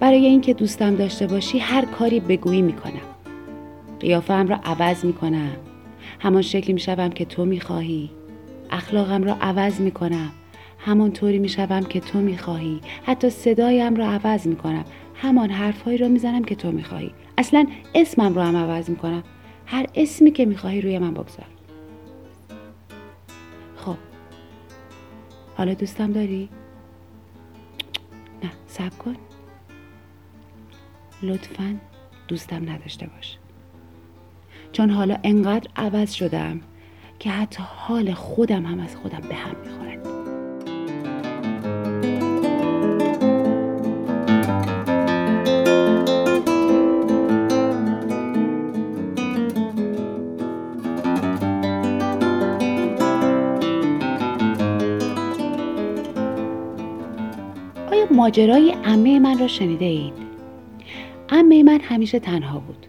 برای اینکه دوستم داشته باشی هر کاری بگویی می‌کنم. قیافم را عوض می‌کنم. همان شکلی می‌شوم که تو می‌خواهی. اخلاقم را عوض می‌کنم. همان طوری می‌شوم که تو می‌خواهی. حتی صدایم را عوض می‌کنم. همان حرفهایی را می‌زنم که تو می‌خواهی. اصلا اسمم رو هم عوض می‌کنم. هر اسمی که می‌خواهی روی من بگذار. خب. حالا دوستم داری؟ نه سب کن. لطفا دوستم نداشته باش چون حالا انقدر عوض شدم که حتی حال خودم هم از خودم به هم می‌خورد ماجرای امه من را شنیده اید؟ امه من همیشه تنها بود.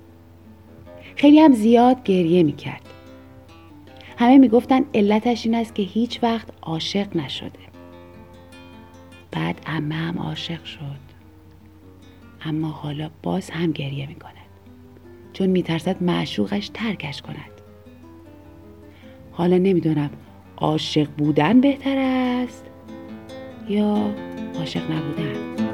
خیلی هم زیاد گریه می‌کرد. همه می‌گفتن علتش این است که هیچ وقت عاشق نشده. بعد امه هم عاشق شد. اما حالا باز هم گریه می‌کند. چون میترسد معشوقش ترکش کند. حالا نمی‌دونم عاشق بودن بهتر است یا عاشق نبودن.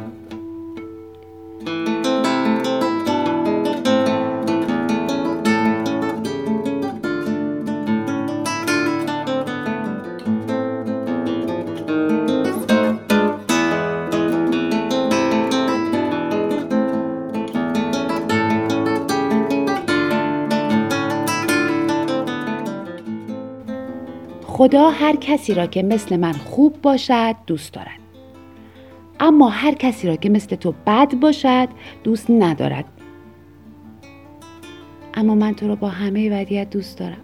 خدا هر کسی را که مثل من خوب باشد دوست دارد. اما هر کسی را که مثل تو بد باشد دوست ندارد. اما من تو را با همه ودیت دوست دارم.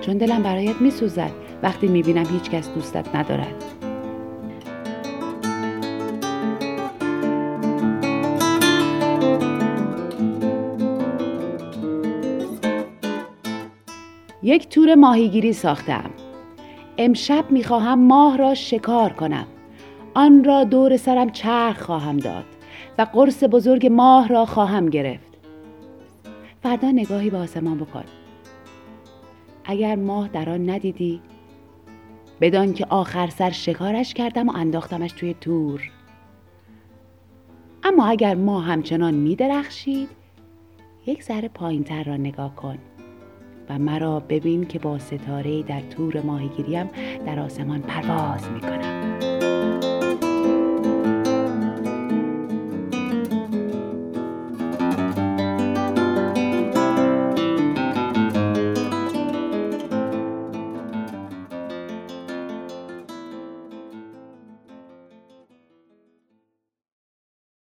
چون دلم برایت میسوزد وقتی می‌بینم هیچ کس دوستت ندارد. یک تور ماهیگیری ساختم. امشب می‌خواهم ماه را شکار کنم. آن را دور سرم چرخ خواهم داد و قرص بزرگ ماه را خواهم گرفت. فردا نگاهی به آسمان بکن. اگر ماه در آن ندیدی بدان که آخر سر شکارش کردم و انداختمش توی تور. اما اگر ماه همچنان می درخشید یک ذره پایین تر را نگاه کن. و مرا ببین که با ستاره در تور ماهیگیریم در آسمان پرواز می کنم.